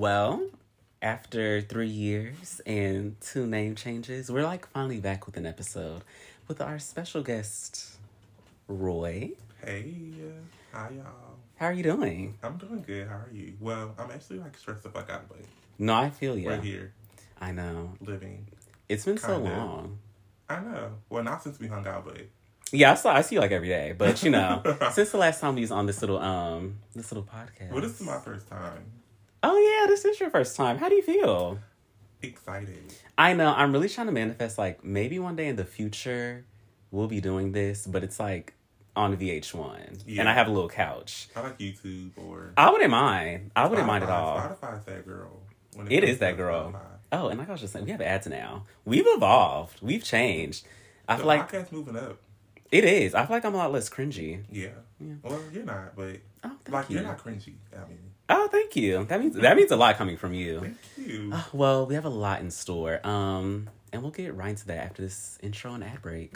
Well, after three years and two name changes, we're like finally back with an episode with our special guest, Roy. Hey, hi y'all. How are you doing? I'm doing good. How are you? Well, I'm actually like stressed the fuck out, but No, I feel you. we're here I know. living. It's been so Kinda. long. I know. Well, not since we hung out, but Yeah, I saw I see you like every day. But you know, since the last time we was on this little um this little podcast. well, this is my first time. Oh yeah, this is your first time. How do you feel? Excited. I know. I'm really trying to manifest like maybe one day in the future we'll be doing this, but it's like on VH1, Yeah. and I have a little couch. I like YouTube or I wouldn't mind. I wouldn't mind at all. Spotify's that girl. When It comes is that girl. Spotify. Oh, and like I was just saying, we have ads now. We've evolved. We've changed. I The feel like podcast's moving up. it is. I feel like I'm a lot less cringy. Yeah. Well, you're not, but Oh, like you. you're not cringy. I mean, Oh, thank you. That means that means a lot coming from you. thank you. Uh, well, we have a lot in store. Um, and we'll get right into that after this intro and ad break.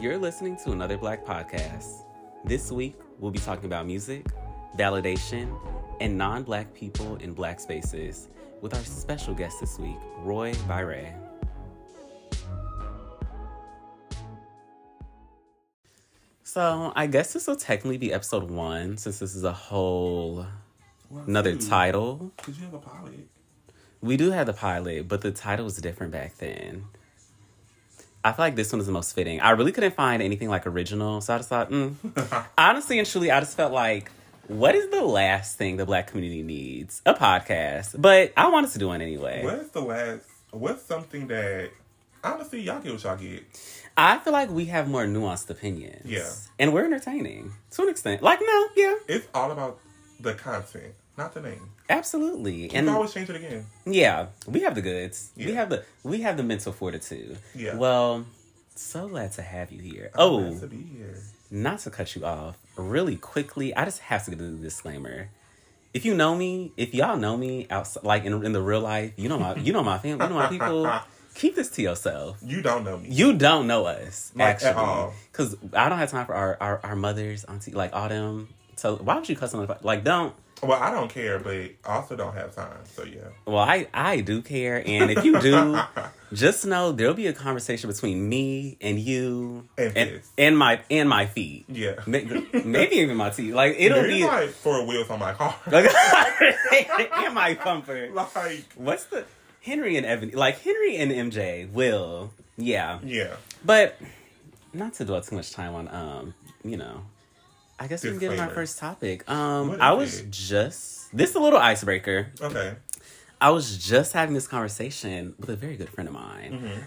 You're listening to another Black podcast. This week, we'll be talking about music, validation, and non Black people in Black spaces with our special guest this week, Roy Byray. So, I guess this will technically be episode one since this is a whole Well, another dude, title. Cause you have a pilot. We do have the pilot, but the title was different back then. I feel like this one is the most fitting. I really couldn't find anything like original, so I just thought, mm. honestly and truly, I just felt like, what is the last thing the black community needs? A podcast. But I wanted to do one anyway. What's the last? What's something that honestly y'all get what y'all get? I feel like we have more nuanced opinions. Yeah. And we're entertaining to an extent. Like, no, yeah, It's all about the content, not the name. absolutely. You And can always change it again. Yeah, we have the goods. We have the we have the mental fortitude. Yeah. Well, so glad to have you here. I'm oh, glad to be here. not to cut you off, really quickly, I just have to give a disclaimer. If you know me, if y'all know me outside, like in, in the real life, you know my, you know my family, you know my people. Keep this to yourself. You don't know me. You don't know us Like, actually, at all. because I don't have time for our, our our mothers, auntie, like all them. So why would you cuss on the like? Don't. Well, I don't care, but also don't have time. So yeah. Well, I I do care, and if you do, just know there'll be a conversation between me and you And and, and my and my feet. Yeah. Maybe, maybe even my teeth. Like it'll There's be like four wheels on my car. like and my bumper. like What's the Henry and Evan? Like Henry and MJ will, yeah. yeah. But not to dwell too much time on, um, you know, I guess we can get on our first topic. Um, I was it? just this is a little icebreaker. Okay. I was just having this conversation with a very good friend of mine. Mm-hmm.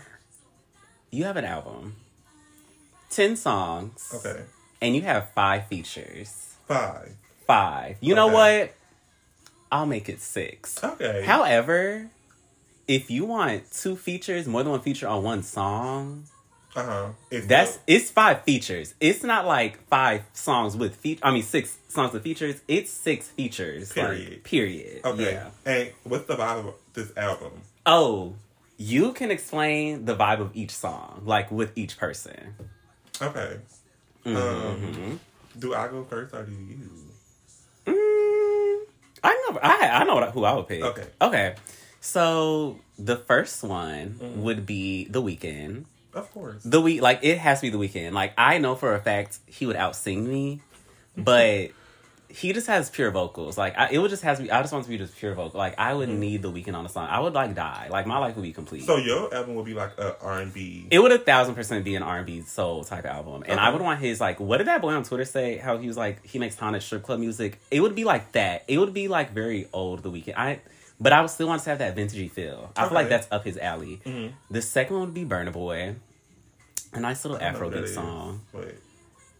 You have an album, ten songs, Okay. and you have five features. Five. Five. You know what? I'll make it six. Okay. However, if you want two features, more than one feature on one song, Uh huh. that's it's five features. It's not like five songs with feat. I mean, six songs with features. It's six features. like, Period. period. okay. Yeah. And what's the vibe of this album? Oh, you can explain the vibe of each song, like with each person. Okay. Mm-hmm. Um, do I go first or do you? Mm, I know. I I know who I would pick. Okay. Okay. So the first one Mm-hmm. would be The Weeknd. Of course. The week, like it has to be The Weeknd. Like I know for a fact he would outsing me, but he just has pure vocals. Like I, it would just has to be. I just want to be just pure vocal. Like I would need The Weeknd on the song. I would like die. Like my life would be complete. So your album would be like a R and B. it would a thousand percent be an R and B soul type album, and I would want his like. What did that boy on Twitter say? How he was like he makes tonic strip club music. It would be like that. It would be like very old The Weeknd. I, but I would still want to have that vintagey feel. I feel like that's up his alley. Mhm. The second one would be Burna Boy, a nice little I don't know what Afrobeat song. but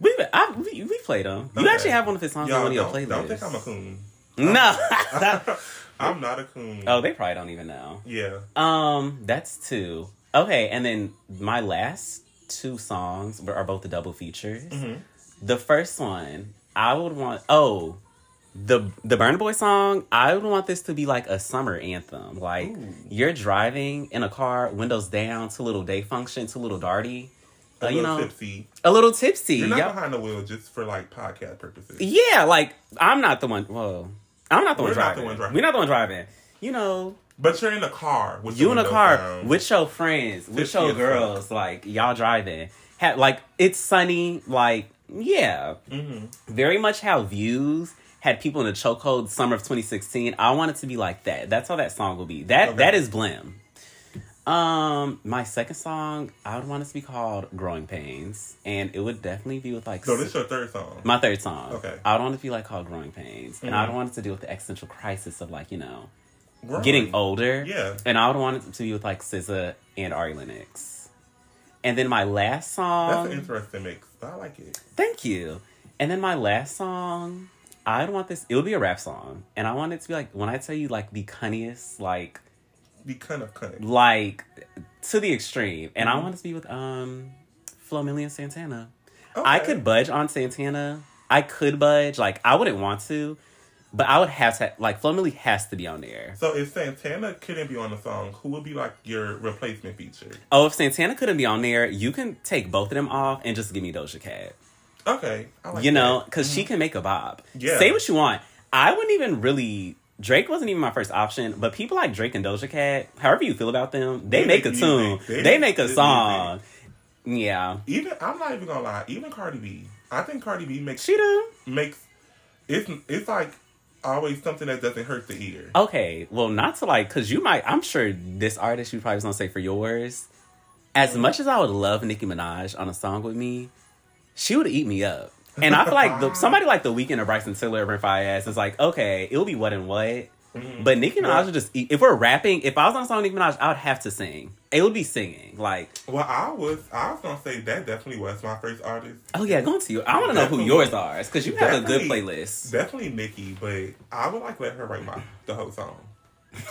We I, we, we played them. You Okay. actually have one of his songs on one of your playlists. don't think I'm a coon. no. I'm not a coon. oh, they probably don't even know. Yeah. Um, that's two. Okay, and then my last two songs are both the double features. Mhm. The first one, I would want. Oh, the the Burna Boy song. I would want this to be like a summer anthem. Like Ooh. you're driving in a car, windows down, to little day function, to little darty. A Uh, you little know, tipsy. a little tipsy. You're not Yep. behind the wheel just for like podcast purposes. Yeah, like I'm not the one. Well, I'm not the one We're not driving. the one driving. We're not the one driving. You know, But you're in the car. With you in the a car down. with your friends, with your girls, like y'all driving. Ha like it's sunny, like yeah, Mhm. very much how views had people in the chokehold summer of 2016. I want it to be like that. That's how that song will be. That Okay. that is Blim. Um, my second song, I would want it to be called "Growing Pains," and it would definitely be with like So this is your third song. my third song. Okay. I would want it to be like called "Growing Pains," and I Mhm. would want it to deal with the existential crisis of like you know Growing. getting older. Yeah. And I would want it to be with like SZA and Ari Lennox. And then my last song. That's an interesting mix. But I like it. thank you. And then my last song, I'd want this. It would be a rap song, and I want it to be like when I tell you like the cunniest, like the kind of cunning. like to the extreme. And I Mhm. want it to be with um and Santana. I could budge on Santana. I could budge. Like I wouldn't want to, but I would have to. Like Flo Milli has to be on there. So if Santana couldn't be on the song, who would be like your replacement feature? Oh, if Santana couldn't be on there, you can take both of them off and just give me Doja Cat. Okay. I like you know, because she mm-hmm. can make a bob. Yeah. Say what you want. I wouldn't even really. Drake wasn't even my first option, but people like Drake and Doja Cat, however you feel about them, they, They make, make a tune. They They, make a song. Yeah, Even I'm not even gonna lie. Even Cardi B, I think Cardi B makes she do. makes it's it's like always something that doesn't hurt the ear. Okay, well, not to like, because you might. I'm sure this artist you probably was gonna say for yours. As mm-hmm. much as I would love Nicki Minaj on a song with me, she would eat me up. And I feel like the, somebody like The Weeknd or Bryson Tiller or Fire Ass is like, okay, it'll be what and what. Mhm. But Nicki Minaj Yeah. would just eat. If we're rapping, if I was on a song Nicki Minaj, I would have to sing. It would be singing. Like, Well, I was I was gonna say that definitely was my first artist. oh yeah, going to you. I want to know who yours are because you have a good playlist. Definitely Nicki, but I would like let her write my the whole song.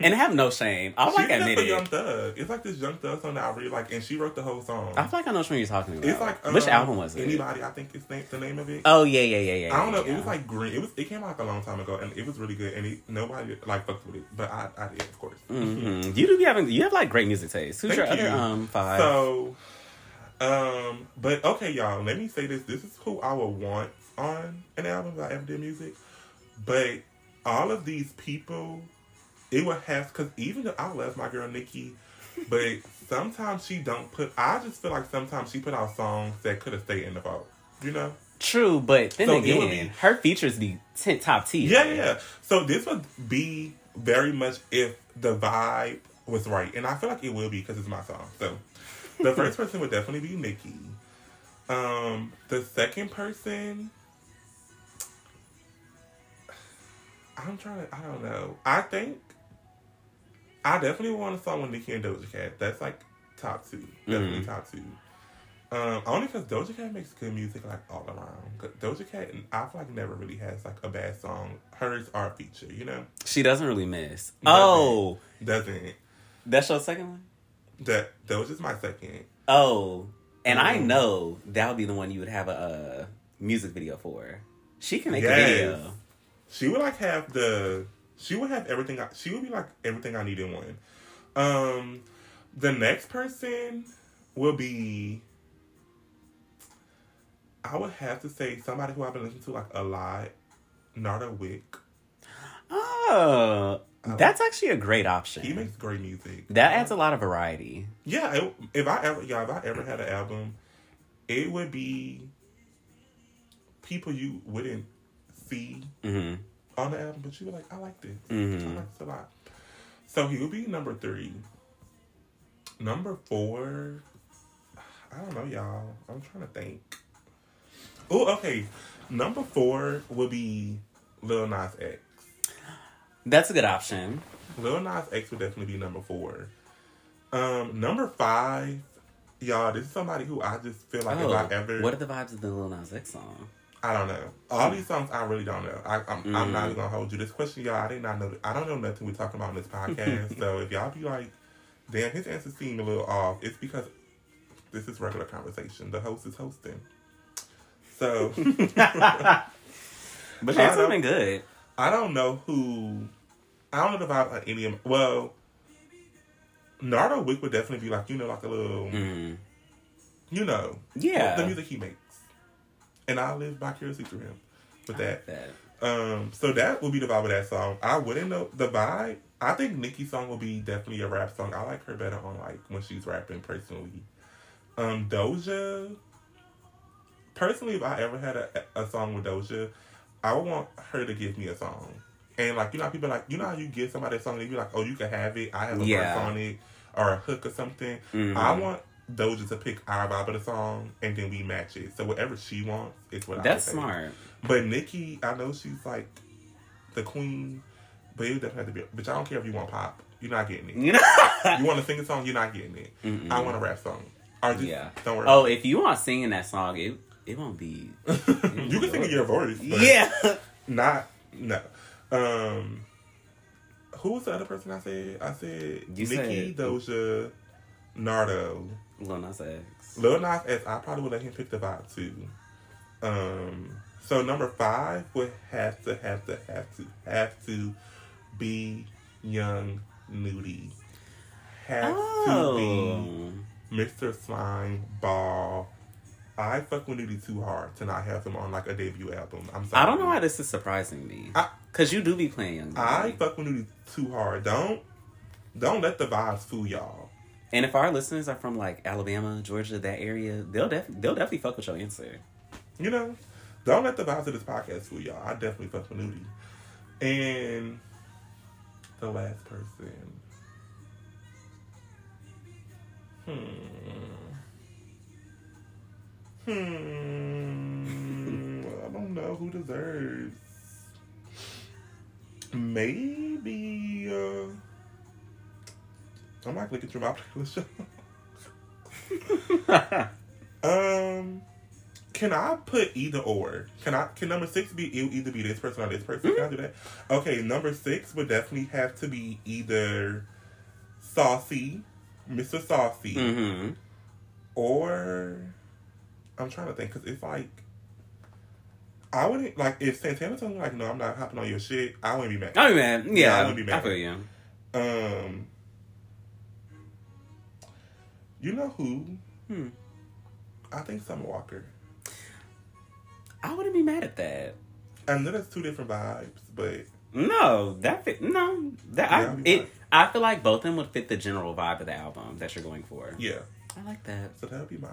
and have no shame. I like admit a young thug. It's like this young thug song that I really like, and she wrote the whole song. I feel like I know which one you're talking about. It's like which um, album was it? Anybody? I think it's the name of it. Oh yeah, yeah, yeah, yeah. I don't know. yeah. It was like green. It was. It came out like a long time ago, and it was really good. And it, nobody like fucked with it, but I, I did, of course. Mhm. You do be having. You have like great music taste. Who's Thank your you. other um five? So, um, but okay, y'all. Let me say this. This is who I would want on an album if I ever did music. But all of these people, it would have because even though I love my girl Nicki, but sometimes she don't put. I just feel like sometimes she put out songs that could have stayed in the vault. You know. True, but then So again, be- her features be ten, top tier. Yeah, yeah. So this would be very much if the vibe was right, and I feel like it will be because it's my song. So the first person would definitely be Nicki. Um, the second person, I'm trying to. I don't know. I think I definitely want a song with Nicki and Doja Cat. That's like top two. Definitely Mhm. top two. Um, only because Doja Cat makes good music like all around. Doja Cat, I feel like never really has like a bad song. Hers are a feature, you know. She doesn't really miss. Doesn't. Oh, Doesn't that's your second one. that? Doja's my second. Oh, and I Mhm. know that would be the one you would have a, uh music video for. She can make Yes. a video. She would like have the. She would have everything. I, she would be like everything I need in one. Um, the next person will be. I would have to say somebody who I've been listening to like a lot, Nardo Wick. Oh, that's actually a great option. He makes great music. that adds a lot of variety. Yeah, it, if I ever, yeah, if I ever had an album, it would be people you wouldn't see hmm on the album, but you were like, I like this. I Mhm. like this a lot. So he would be number three. Number four, I don't know, y'all. I'm trying to think. Oh, okay. Number four would be Lil Nas X. That's a good option. Lil Nas X would definitely be number four. Um, number five, y'all. This is somebody who I just feel like oh, if I ever, what are the vibes of the Lil Nas X song? I don't know. All these songs I really don't know. I, I'm, I'm not even gonna hold you. This question, y'all, I did not know. I don't know nothing we're talking about on this podcast. so if y'all be like, damn, his answer seemed a little off, it's because this is regular conversation. The host is hosting. So But it's don't- good. I don't know who. I don't know about uh, any of. Well, Nardo Wick would definitely be like you know like a little Mm. you know Yeah. the music he makes, and I live vicariously through him with that. That. Um, so that will be the vibe of that song. I wouldn't know the vibe. I think Nicki's song will be definitely a rap song. I like her better on like when she's rapping personally. Um, Doja. Personally, if I ever had a, a song with Doja, I would want her to give me a song. And like you know, how people like you know how you give somebody a song and you be like, oh, you can have it. I have a Yeah. verse on it or a hook or something. Mhm. I want Doja to pick our vibe of the song and then we match it. So whatever she wants is what I That's smart. But Nicki, I know she's like the queen, but it would definitely have to be. But I don't care if you want pop, you're not getting it. You want to sing a song, you're not getting it. Mm-mm. I want a rap song. Or just yeah. don't worry. Oh, if you want singing that song, it it won't be. you can sing in your voice. But Yeah. Not no. Um, who was the other person I said? I said You Nicki, said- Doja, Nardo. Lil Nas X. Lil Nas X, I probably would let him pick the vibe too. Um, so number five would have to have to have to have to be Young Nudy. To Oh. be Mr. Slime Ball. I fuck with Nudy too hard to not have him on like a debut album. I'm sorry. I don't know why this is surprising me. I- Cause you do be playing Young I fuck with Nudy too hard. Don't don't let the vibes fool y'all. And if our listeners are from like Alabama, Georgia, that area, they'll def- they'll definitely fuck with your answer. You know, don't let the vibes of this podcast fool y'all. I definitely fuck with Nudy. And the last person. Hmm. Hmm. I don't know who deserves. Maybe. Uh, I'm not looking through my playlist. Um, can I put either or? Can I? Can number six be either be this person or this person? Can I do that? Okay, number six would definitely have to be either Saucy, Mr. Saucy, mm-hmm. or I'm trying to think because it's like I wouldn't like if Santana told me like no, I'm not hopping on your shit. I wouldn't be mad. Oh man, Yeah, I yeah, wouldn't be mad. I mad. feel you. Um, you know who? Hmm. I think Summer Walker. I wouldn't be mad at that. I know that's two different vibes, but No, that fit. No, that Yeah, I it. fine. I feel like both of them would fit the general vibe of the album that you're going for. yeah. I like that. So that'll be mine.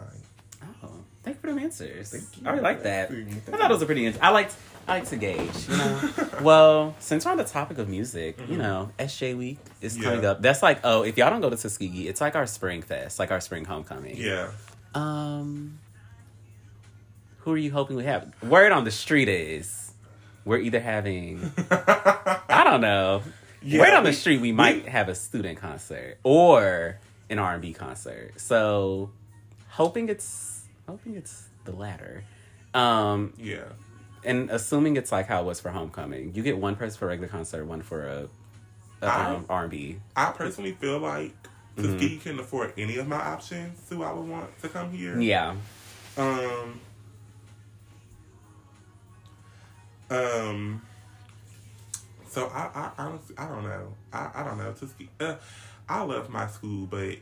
Oh, thank you for them answers. Thank you. I really like that. I thought it was a pretty. I liked. I like to gauge. You know. well, since we're on the topic of music, you know, SJ Week is Mm-hmm. Yeah. coming up. That's like, oh, if y'all don't go to Tuskegee, it's like our spring fest, like our spring homecoming. Yeah. Um, who are you hoping we have? Word on the street is we're either having I don't know. Yeah, Word on the street we might have a student concert or an R and B concert. So hoping it's hoping it's the latter. Um, yeah. and assuming it's like how it was for homecoming, you get one person for a regular concert, one for a, a I- um, R and B. I personally feel like Mm-hmm. Tuskegee can afford any of my options who I would want to come here. Yeah. Um. Um. So I, I honestly, I don't know. I, I don't know. Tuskegee. Uh, I love my school, but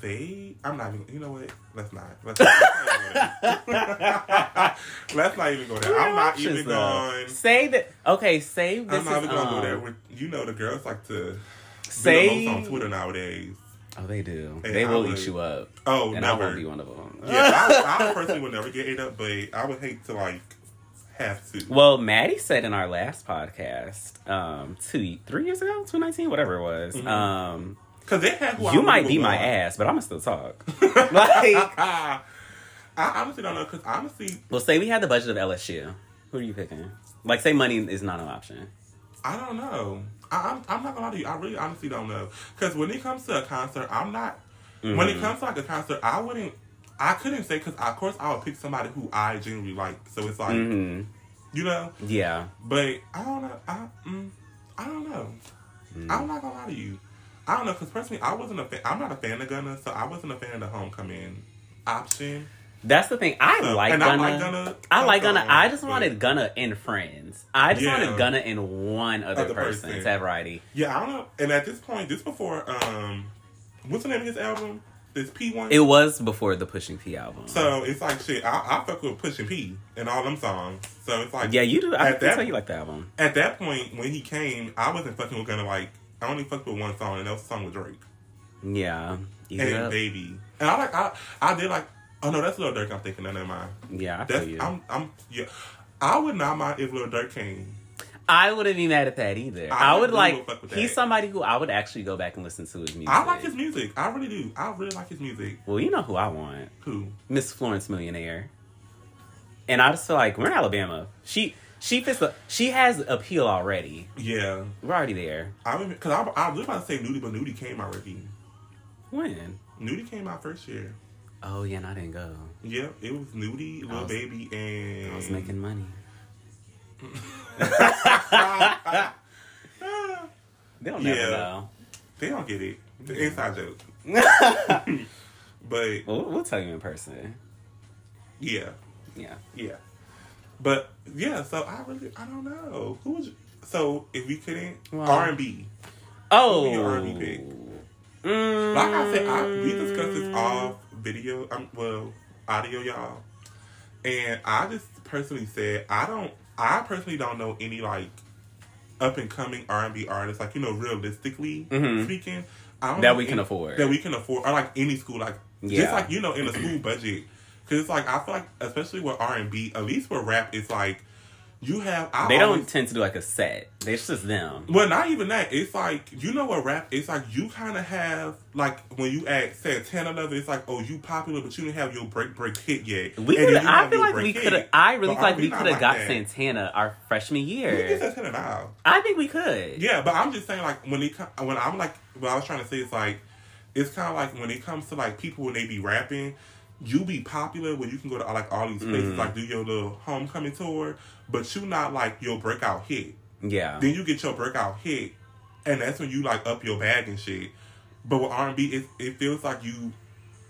they. I'm not even. You know what? Let's not. Let's not, let's not even go there. Let's not even go there. I'm not even though. going. Say that. Okay, say this I'm not is, even gonna um, go there. With, you know, the girls like to Say on Twitter nowadays. Oh, they do. And they I will would- eat you up. Oh, and never. I won't be one of them. Yeah, I, I personally would never get ate up, but I would hate to like have to. Well, Maddie said in our last podcast, um, two, three years ago, 2019, whatever it was, Mhm. um, Because they had who you might be my ass, but I'm gonna still talk. like, I honestly don't know because honestly, well, say we had the budget of LSU. Who are you picking? Like, say money is not an option. I don't know. I, I'm, I'm not gonna lie to you. I really honestly don't know because when it comes to a concert, I'm not. When it Mhm. comes to like a concert, I wouldn't. I couldn't say because of course I would pick somebody who I genuinely like. So it's like Mhm. you know, Yeah. but I don't know. I mm, I don't know. Mm. I'm not gonna lie to you. I don't know because personally, I wasn't a fan. I'm not a fan of Gunna, so I wasn't a fan of the Homecoming option. That's the thing. I So- like Gunna. I like Gunna. I like Gunna. I just wanted Gunna and Friends. I just Yeah. wanted Gunna and one other, Other person, person. to have variety. Yeah, I don't know. And at this point, this before um, what's the name of his album? this P one. It was before the Pushing P album. So it's like shit. I, I fuck with Pushing P and all them songs. So it's like yeah, you do. I At that- tell you like the album. at that point when he came, I wasn't fucking with Gunna like. I only fucked with one song, and that was a song with Drake Yeah, and Up. Baby. And I like I I did like. Oh no, that's Lil Durk. I'm thinking. No, never mind. Yeah, I That's feel you. I'm I'm yeah. I would not mind if Lil Durk came. I wouldn't be mad at that either. I I, would like. fuck with He's somebody who I would actually go back and listen to his music. I like his music. I really do. I really like his music. Well, you know who I want, Who? Miss Florence Millionaire. And I just feel like we're in Alabama. She she fits the. She has appeal already. Yeah. We're already there. I mean, because I, I was about to say Nudy, but Nudy came already. When? Nudy came out first year. Oh yeah, and I didn't go. Yep, it was Nudy, Lil was- Baby, and I was making money. They'll never Yeah. know. They don't get it. The inside joke. But Well, we'll tell you in person. yeah, Yeah. yeah. But yeah, so I really I don't know who was. So if we couldn't R and B, Oh. Your R&B pick? Mm. like I said, I, we discussed this off video. Um, well, audio, y'all. And I just personally said I don't. I personally don't know any like up and coming R and B artists. Like you know, realistically Mhm. speaking, I don't That we can afford. That we can afford, or like any school, like just like you know, in a school budget. Because it's like I feel like, especially with R and B, at least with rap, it's like you have. I They always, don't tend to do like a set. It's just them. well, not even that. It's like you know what rap. It's like you kind of have like when you add Santana level. It's like oh you popular, but you didn't have your break break hit yet. We And could. I feel like we could. have. I really feel like we could have like got that. Santana our freshman year. We get. Santana now. I think we could. Yeah, but I'm just saying like when it when I'm like what I was trying to say is like it's kind of like when it comes to like people when they be rapping. You be popular when you can go to like all these places, Mhm. like do your little homecoming tour, but you not like your breakout hit. Yeah. Then you get your breakout hit, and that's when you like up your bag and shit. But with R and B, it it feels like you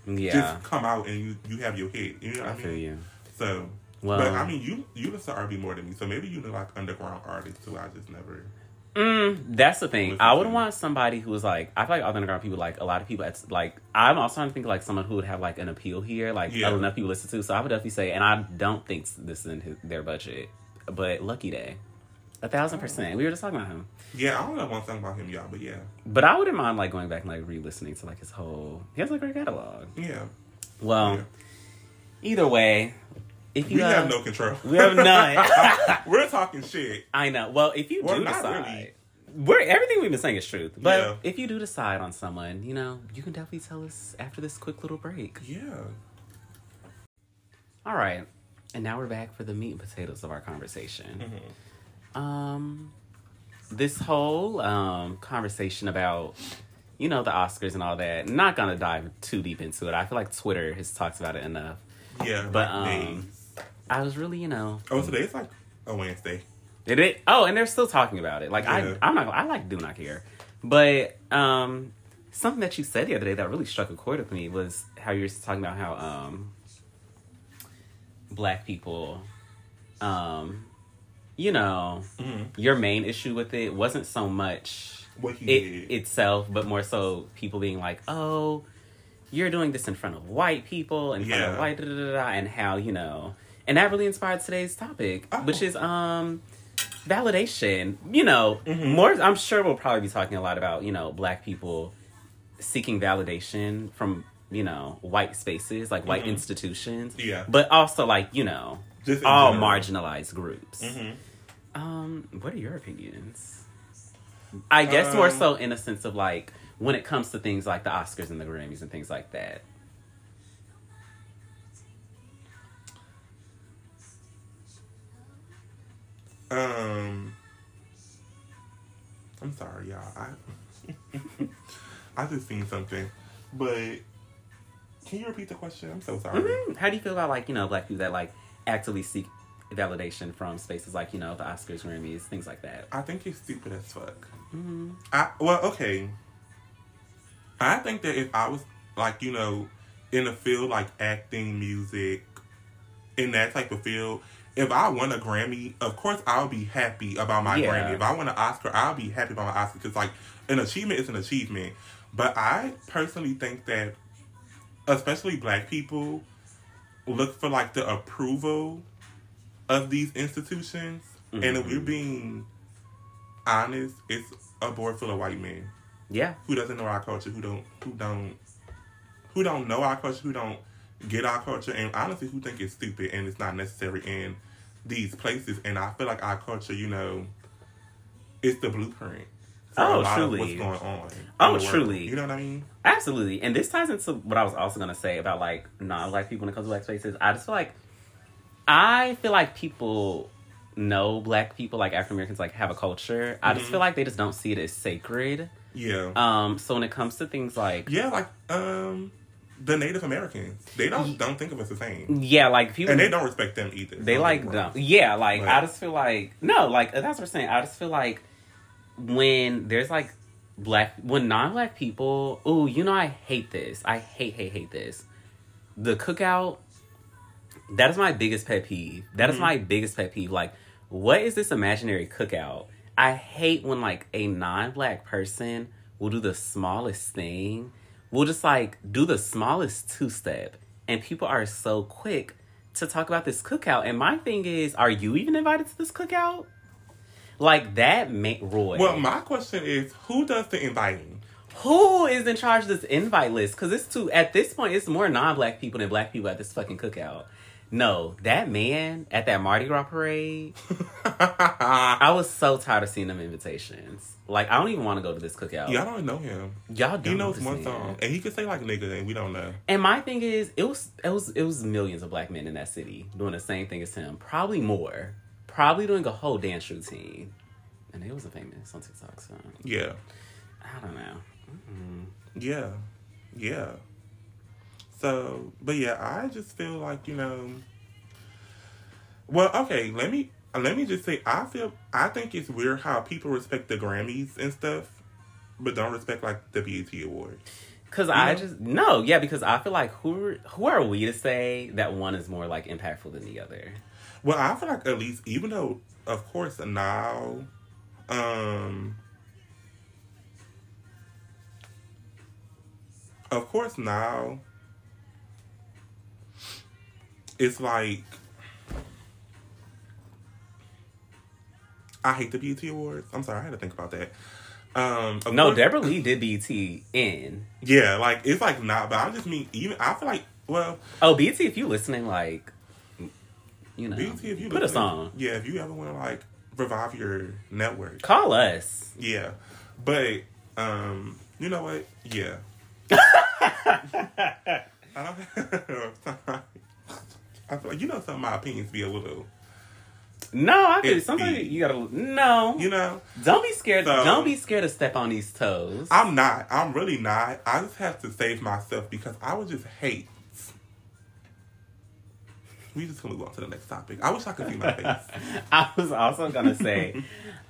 Yeah. just come out and you, you have your hit. You know what I I mean? feel you. So, Well, but I mean, you you listen to R and B more than me, so maybe you know like underground artists too. I just never. Mm, that's the thing. I would to. want somebody who was like, I feel like other underground people, like a lot of people, it's like, I'm also trying to think like someone who would have like an appeal here, like Yeah. enough people listen to. So I would definitely say, and I don't think this is in his, their budget, but Lucky Daye. A thousand percent. We were just talking about him. Yeah, I don't know one thing about him, y'all, but yeah, But I wouldn't mind like going back and like re-listening to like his whole. He has a great catalog. yeah. Well, Yeah. either way, if you We uh, have no control. we have none. We're talking shit. I know. Well, if you Well, do decide, really. we're everything we've been saying is truth. But Yeah. if you do decide on someone, you know, you can definitely tell us after this quick little break. Yeah. All right, and now we're back for the meat and potatoes of our conversation. Mm-hmm. Um, this whole um conversation about you know the Oscars and all that. Not gonna dive too deep into it. I feel like Twitter has talked about it enough. Yeah, But, like um. I was really, you know, Oh, today's like a Wednesday. Did it? Oh, and they're still talking about it. Like Yeah. I, I'm not. I like do not care. But um, something that you said the other day that really struck a chord with me was how you were talking about how um, black people, um, you know, Mm-hmm. your main issue with it wasn't so much What he it did. itself, but more so people being like, oh. You're doing this in front of white people, in front of white, da, da, da, da, and how you know, and that really inspired today's topic, Oh. which is um, validation. You know, Mhm. more. I'm sure we'll probably be talking a lot about you know black people seeking validation from you know white spaces, like white Mhm. institutions, Yeah. but also like you know Just all marginalized groups. Mhm. Um, what are your opinions? I guess more Um, so in a sense of like when it comes to things like the Oscars and the Grammys and things like that. Um, I'm sorry, y'all. I I just seen something, but can you repeat the question? I'm so sorry. Mhm. How do you feel about like you know black people that like actively seek validation from spaces like you know the Oscars, Grammys, things like that? I think he's stupid as fuck. Mm-hmm. I well, okay. I think that if I was like you know in a field like acting, music, in that type of field, if I won a Grammy, of course I'll be happy about my Yeah. Grammy. If I won an Oscar, I'll be happy about my Oscar because like an achievement is an achievement. But I personally think that especially black people, look for like the approval of these institutions. And if we're mm-hmm. being honest, it's a board full of white men Yeah. who doesn't know our culture, who don't who don't who don't know our culture, who don't get our culture, and honestly who think it's stupid and it's not necessary in these places. And I feel like our culture, you know, it's the blueprint Oh, truly. what's going on. Oh, truly. You know what I mean? Absolutely. And this ties into what I was also gonna say about like non black people when it comes to black spaces. I just feel like I feel like people know black people, like African Americans, like have a culture. I just Mhm. feel like they just don't see it as sacred. Yeah. Um, so when it comes to things like yeah, like um the Native Americans. They don't don't think of us the same. yeah, like people And they don't respect them either. they Don't like get me wrong. don't yeah, like I just feel like no, like that's what I'm saying. I just feel like when there's like black when non black people, ooh, you know I hate this. I hate hate hate this. The cookout that is my biggest pet peeve. That is Mhm. my biggest pet peeve. Like, what is this imaginary cookout? I hate when like a non-black person will do the smallest thing. Will just like do the smallest two-step, and people are so quick to talk about this cookout. And my thing is, are you even invited to this cookout? Like that, ma- Roy. Well, my question is, who does the inviting? Who is in charge of this invite list? Because it's too at this point, it's more non-black people than black people at this fucking cookout. No, that man at that Mardi Gras parade, I was so tired of seeing them invitations. Like, I don't even want to go to this cookout. Y'all don't know him. Y'all don't He know knows one man. song, and he could say like nigga, and we don't know. And my thing is, it was it was it was millions of black men in that city doing the same thing as him. Probably more. Probably doing a whole dance routine. And it wasn't famous on TikTok, so Yeah, I don't know. Mm-mm. yeah, yeah. So, but yeah, I just feel like you know. Well, okay, let me let me just say, I feel I think it's weird how people respect the Grammys and stuff, but don't respect like the BET Awards. Cause I know? just no, yeah, because I feel like who who are we to say that one is more like impactful than the other? Well, I feel like at least, even though, of course, now, um, of course, now, it's like, I hate the BET Awards. I'm sorry, I had to think about that. Um, No, course- Debra Lee did BET in. Yeah, like it's like not, but I just mean even. I feel like well, Oh, BET, if you listening, like, you know, BET if you put a song. Yeah, if you ever want to like revive your network, Call us. Yeah, but um, you know what? Yeah. I don't. I feel like you know some of my opinions be a little, No, I It's sometimes you gotta no. you know. don't be scared. So- don't be scared to step on these toes. I'm not. I'm really not. I just have to save myself because I would just hate. We just gonna move on to the next topic. I wish I could see my face. I was also gonna say,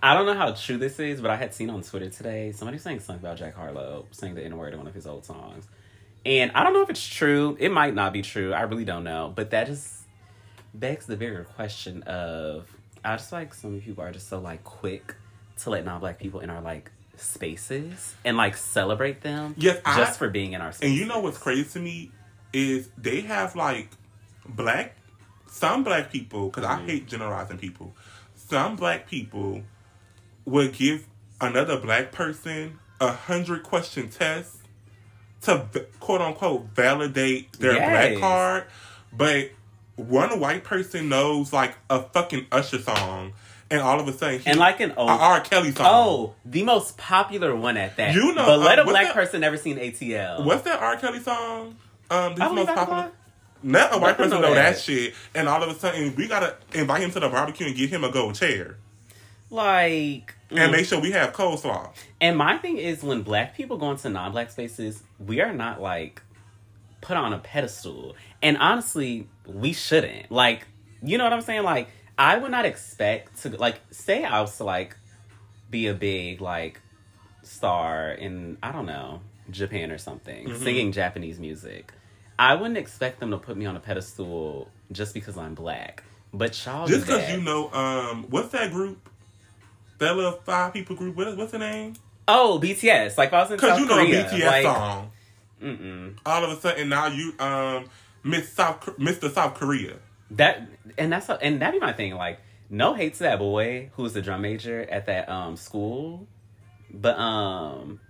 I don't know how true this is, but I had seen on Twitter today somebody saying something about Jack Harlow saying the N word in one of his old songs, and I don't know if it's true. It might not be true. I really don't know, but that just begs the bigger question of I just like so many people are just so like quick to let non-black people in our like spaces and like celebrate them Yes, I- just for being in our spaces. And you know what's crazy to me is they have like black, some black people, because I mm-hmm. hate generalizing people. Some black people would give another black person a hundred question test to quote unquote validate their Yes. black card, but one white person knows like a fucking Usher song, and all of a sudden, he, and like an old R. Kelly song. Oh, the most popular one at that. You know, but let uh, a black that- person never seen ATL. What's that R. Kelly song? Um, I most believe I can popular. Not a white person know know that. that. shit, and all of a sudden we gotta invite him to the barbecue and give him a gold chair Like, and mm. make sure we have coleslaw. and my thing is when black people go into non-black spaces, we are not like put on a pedestal, and honestly, we shouldn't. Like, you know what I'm saying? Like, I would not expect to like say I was to like be a big like star in I don't know Japan or something, Mhm. singing Japanese music. I wouldn't expect them to put me on a pedestal just because I'm black. But y'all Just because you know, um, what's that group? That little five people group. What, what's the name? Oh, BTS. Like if I was in Because you know Korea, BTS like, song. Mm-mm. All of a sudden now you um Miss South Mr. South Korea. That and that's and that be my thing. Like, no hate to that boy who's the drum major at that um school, but um,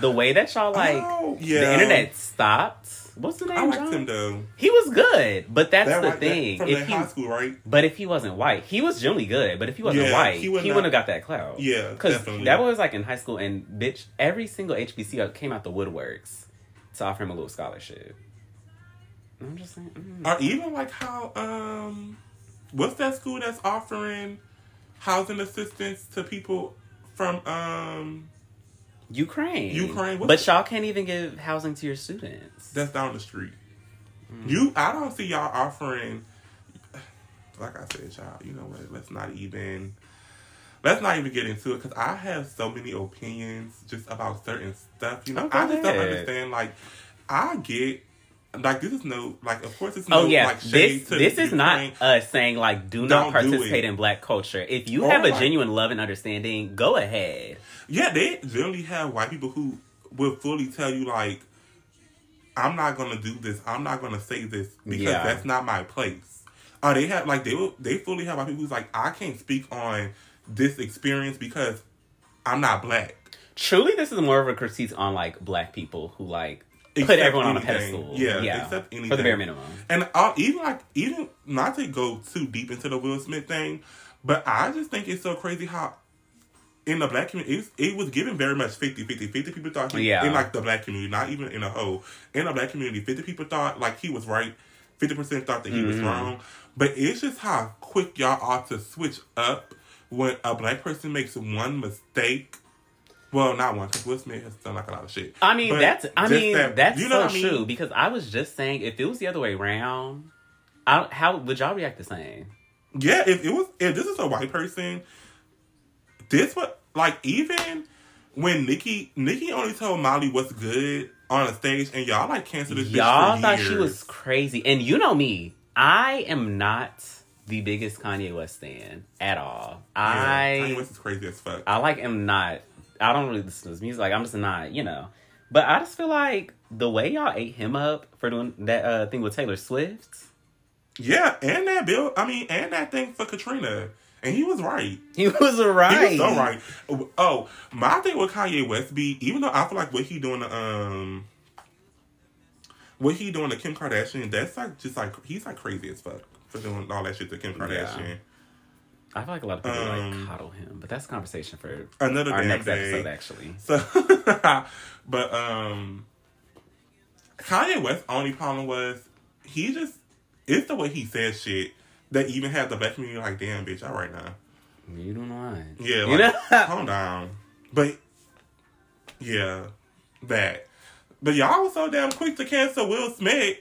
the way that y'all like Oh, the internet stopped. What's the name? I liked him though. He was good, but that's That the white- that- thing. from If he, high school, right? but if he wasn't white, he was generally good. But if he wasn't Yeah, white, he he, would wouldn't have got that clout. Yeah, because that boy was like in high school, and bitch, every single HBCU came out the woodworks to offer him a little scholarship. I'm just saying, mm. Or even like how um what's that school that's offering housing assistance to people from um Ukraine, Ukraine, what's but y'all can't even give housing to your students. that's down the street. Mm. You I don't see y'all offering like I said, y'all, you know what, let's not even let's not even get into it because I have so many opinions just about certain stuff. You know, Oh, I just don't understand like I get like this is no like of course it's no Oh yeah, like this to this is not us saying like do not Don't do participate in black culture. If you Or, have a like- genuine love and understanding, go ahead. Yeah, they generally have white people who will fully tell you like, "I'm not gonna do this. I'm not gonna say this because Yeah. that's not my place." Uh, they have like they will they fully have white people who's like, "I can't speak on this experience because I'm not black." Truly, this is more of a critique on like black people who like put Accept everyone on a pedestal. Yeah, yeah, for anything. the bare minimum. And uh, even like even not to go too deep into the Will Smith thing, but I just think it's so crazy how in the black community it's, it was given very much 50 50 50 people thought he Yeah. in like the black community not even in a whole in the black community 50 people thought like he was right 50% thought that he was Mm-hmm. wrong but it's just how quick y'all are to switch up when a black person makes one mistake well not one because Will Smith has done like a lot of shit I mean, But that's I mean that- that's you know so I mean? true because I was just saying if it was the other way around, I, how would y'all react the same? Yeah, if it was if this is a white person, this would like even when Nicki Nicki only told Miley what's good on a stage and y'all like canceled this Y'all thought years. she was crazy, and you know me, I am not the biggest Kanye West fan at all. Yeah, I Kanye West is crazy as fuck. I like am not. I don't really listen to his music. Like I'm just not, you know. But I just feel like the way y'all ate him up for doing that uh, thing with Taylor Swift. yeah, and that bill I mean and that thing for Katrina. And he was right. He was right. He was so right. Oh, my thing with Kanye West be even though I feel like what he doing to um what he doing to Kim Kardashian, that's like just like he's like crazy as fuck for doing all that shit to Kim Kardashian. I feel like a lot of people Um, like coddle him, but that's a conversation for Another our next day. episode. Actually, So, but um, Kanye West's only problem was he just it's the way he says shit that even had the black community like, damn, bitch, all right now, you don't lie. yeah, you like, know. calm down. But yeah, that. But y'all was so damn quick to cancel Will Smith.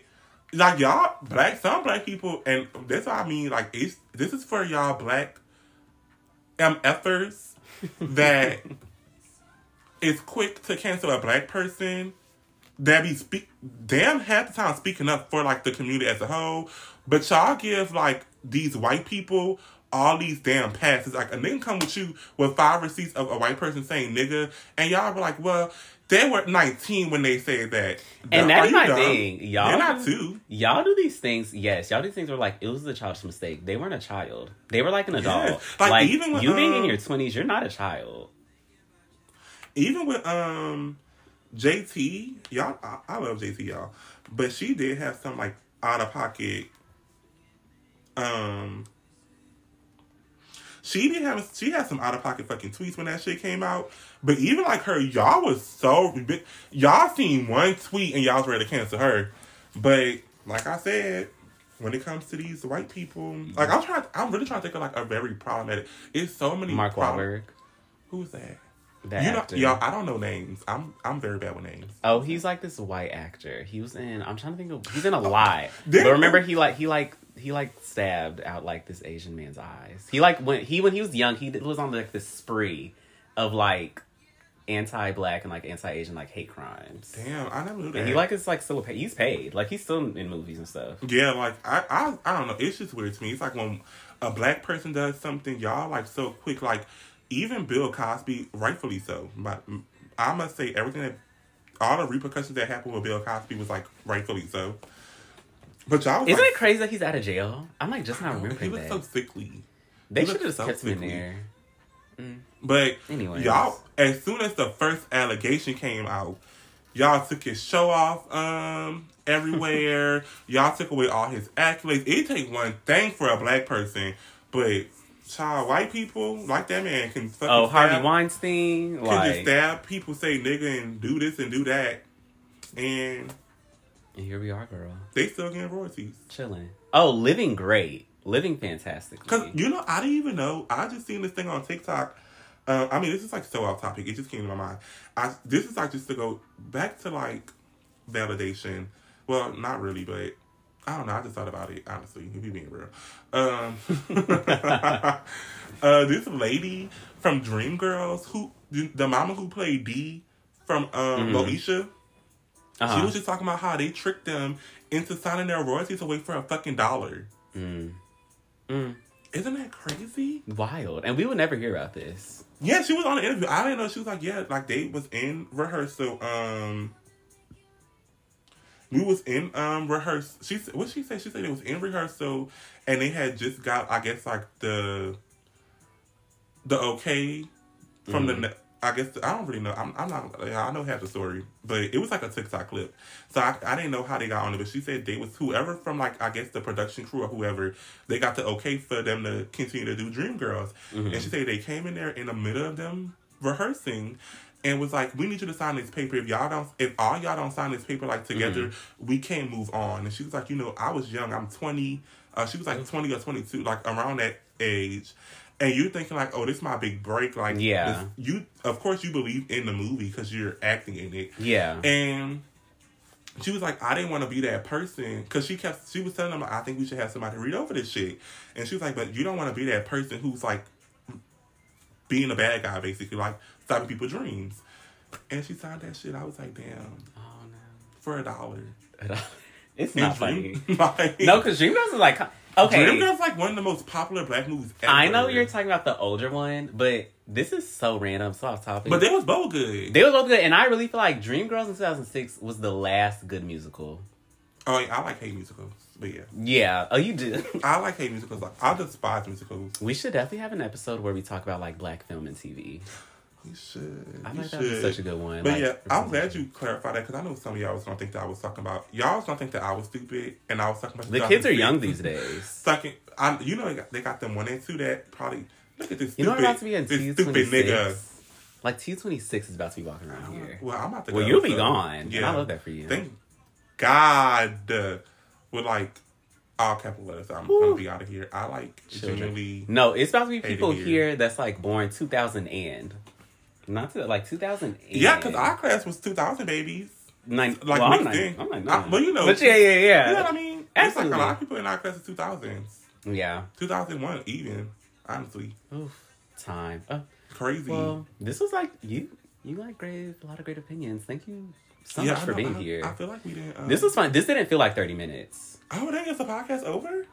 Like y'all black, some black people, and that's what I mean. Like it's this is for y'all black MFers that is quick to cancel a black person that be speak damn half the time speaking up for like the community as a whole. But y'all give like these white people all these damn passes. Like a nigga come with you with five receipts of a white person saying nigga, and y'all be like, well, they were nineteen when they said that. And that's my dumb? thing. Y'all They're not two. Y'all do these things, yes. Y'all do these things were like it was a childish mistake. They weren't a child. They were like an adult. Yes. Like, Like, even with, you being in um, your twenties, you're not a child. even with um JT, y'all, I, I love JT, y'all, but she did have some like out of pocket. Um, she did have she had some out of pocket fucking tweets when that shit came out. But even like her, y'all was so y'all seen one tweet and y'all was ready to cancel her. But like I said. When it comes to these white people, like I'm trying, I'm really trying to think of like a very problematic. It's so many. Mark prob- Wahlberg, Who's that? that you know, actor. y'all, I don't know names. I'm I'm very bad with names. Oh, he's like this white actor. He was in. I'm trying to think of. He's in a oh, lot. But remember, he like he like he like stabbed out like this Asian man's eyes. He like when he when he was young, he was on like this spree of like anti-black and like anti-Asian like hate crimes. Damn, I never knew that. And he like is like still paid. He's paid. Like he's still in movies and stuff. yeah, like I, I I don't know. It's just weird to me. It's like when a black person does something, y'all like so quick. Like even Bill Cosby, rightfully so. But I must say everything that all the repercussions that happened with Bill Cosby was like rightfully so. But y'all, Isn't like, it crazy that he's out of jail? I'm like just not really. he remembering was that. so sickly. they should have so kept him in sickly. there. But anyway, y'all, as soon as the first allegation came out, y'all took his show off um everywhere. y'all took away all his accolades. It take one thing for a black person, but child, white people like that man can fucking Oh, Harvey Weinstein, can just stab people, say nigga, and do this and do that, and and here we are, girl, they still getting royalties. chilling. Oh, living great, living fantastically. Cause you know, I didn't even know. I just seen this thing on TikTok. Um, I mean, this is like so off topic. It just came to my mind. I this is like just to go back to like validation. Well, not really, but I don't know. I just thought about it honestly. If you being real, um, uh, this lady from Dreamgirls, who the mama who played Dee from um, Moesha, Uh-huh. she was just talking about how they tricked them into signing their royalties away for a fucking dollar. Mm. Mm. Isn't that crazy? Wild, and we would never hear about this. Yeah, she was on the interview. I didn't know she was like, yeah, like they was in rehearsal. Um, we was in um rehearsal. She said- what she said. She said it was in rehearsal, and they had just got, I guess, like the the okay from the. I guess I don't really know. I'm, I'm not. I know half the story, but it was like a TikTok clip. So I, I didn't know how they got on it, but she said they was whoever from like I guess the production crew or whoever they got the okay for them to continue to do Dreamgirls, and she said they came in there in the middle of them rehearsing. And was like, we need you to sign this paper. If y'all don't, if all y'all don't sign this paper like together, we can't move on. And she was like, you know, I was young. I'm 20. Uh, she was like 20 or 22, like around that age. And you're thinking like, oh, this is my big break. Like, Yeah. this- you of course you believe in the movie because you're acting in it. Yeah, And she was like, I didn't want to be that person because she kept. She was telling them, I think we should have somebody read over this shit. And she was like, but you don't want to be that person who's like being a bad guy, basically, like stopping people's dreams. And she signed that shit. I was like, damn, oh no. for a dollar. it's not funny. Like, No, because Dreamgirls is like okay. Dreamgirls like one of the most popular black movies. Ever. I know you're talking about the older one, but this is so random, so off topic. but they was both good. they were both good, and I really feel like Dreamgirls in 2006 was the last good musical. oh, yeah, I like hate musicals, but yeah, Yeah. Oh, you do. I like hate musicals. Like, I despise musicals. we should definitely have an episode where we talk about like black film and TV. You should. I you think that'd should. such a good one. But like, yeah, I'm glad you clarified that because I know some of y'all was gonna think that I was talking about y'all was gonna think that I was stupid and I was talking about The kids are 2006. young these days. Sucking, I, you know they got, they got them one and two that probably look at this You know stupid, what about to be in T stupid twenty nigga. Like T twenty six is about to be walking around here. Well, I'm about to. Go. Well, go, you'll be so, gone. and I love that for you. Thank God. uh, With like all capital letters, I'm Woo. gonna be out of here. I like Children. genuinely. No, it's about to be people here. here that's like born two thousand and not to like two thousand eight. Yeah, because our class was 2,000 babies. Nine, like well, I'm mixed not. I'm like, I- no. well, you know- but yeah, yeah, yeah. You know what I mean? It's like a lot of people in our class is 2000s. Yeah. 2001 even, honestly. Oof. Time. Uh, Crazy. well, this was like you. You like great, a lot of great opinions. Thank you so much I for know, being I, here. I feel like we didn't. Um, this was fun. This didn't feel like thirty minutes. Oh, dang, is the podcast over?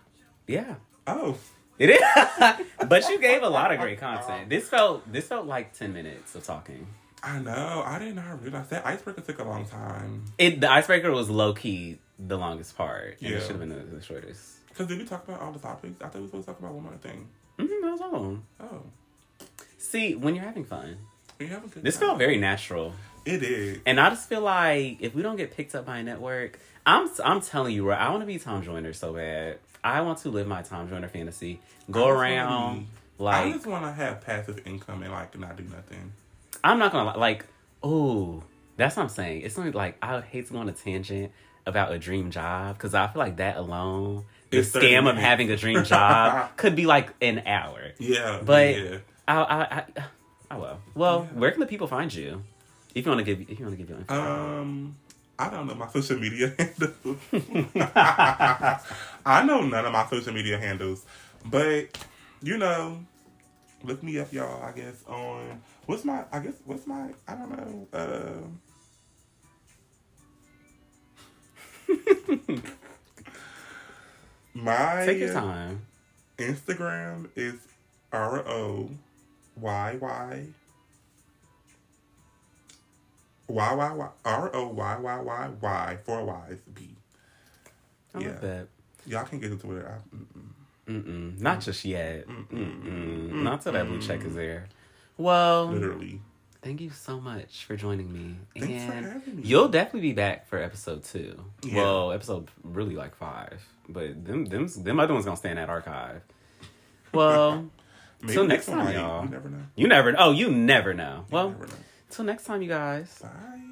Yeah. Oh. It is, but you gave a lot of great content. This felt this felt like ten minutes of talking. I know. I didn't realize that icebreaker took a long time. It the icebreaker was low key the longest part, and Yeah. it should have been the, the shortest. Because did we talk about all the topics? I thought we were supposed to talk about one more thing. Mm, that was all. Oh. See, when you're having fun, We have a good this time. felt very natural, It is. and I just feel like if we don't get picked up by a network, I'm I'm telling you, right, I want to be Tom Joyner so bad. I want to live my Tom Joyner fantasy. Go around wanna be- I just want to have passive income and like not do nothing. I'm not gonna li- like. Oh, that's what I'm saying. It's something like I would hate to go on a tangent about a dream job because I feel like that alone, the It's 30 scam of having a dream job could be like an hour. Yeah. But yeah. I, I, I, I will. Well, Yeah. where can the people find you? If you want to give, if you want to give your info. Um, I don't know my social media handles. I know none of my social media handles, but you know, look me up, y'all. I guess on what's my? I guess what's my? I don't know. Uh, my Take your time. Instagram is R O Y Y Y Y Y R O Y Y Y Y four Y's B. I Yeah. love that. Y'all can get to Twitter. I, mm-mm. Mm-mm. Not just yet. Mm-mm. Not till that blue check is there. Well, literally. thank you so much for joining me. Thanks for and having me. you'll definitely be back for episode two. Yeah. Well, episode really like five. But them them them other ones gonna stay in that archive. Well, till next time, y'all. You never know. you never oh, you never know. You Well, never know. Till next time you guys. Bye.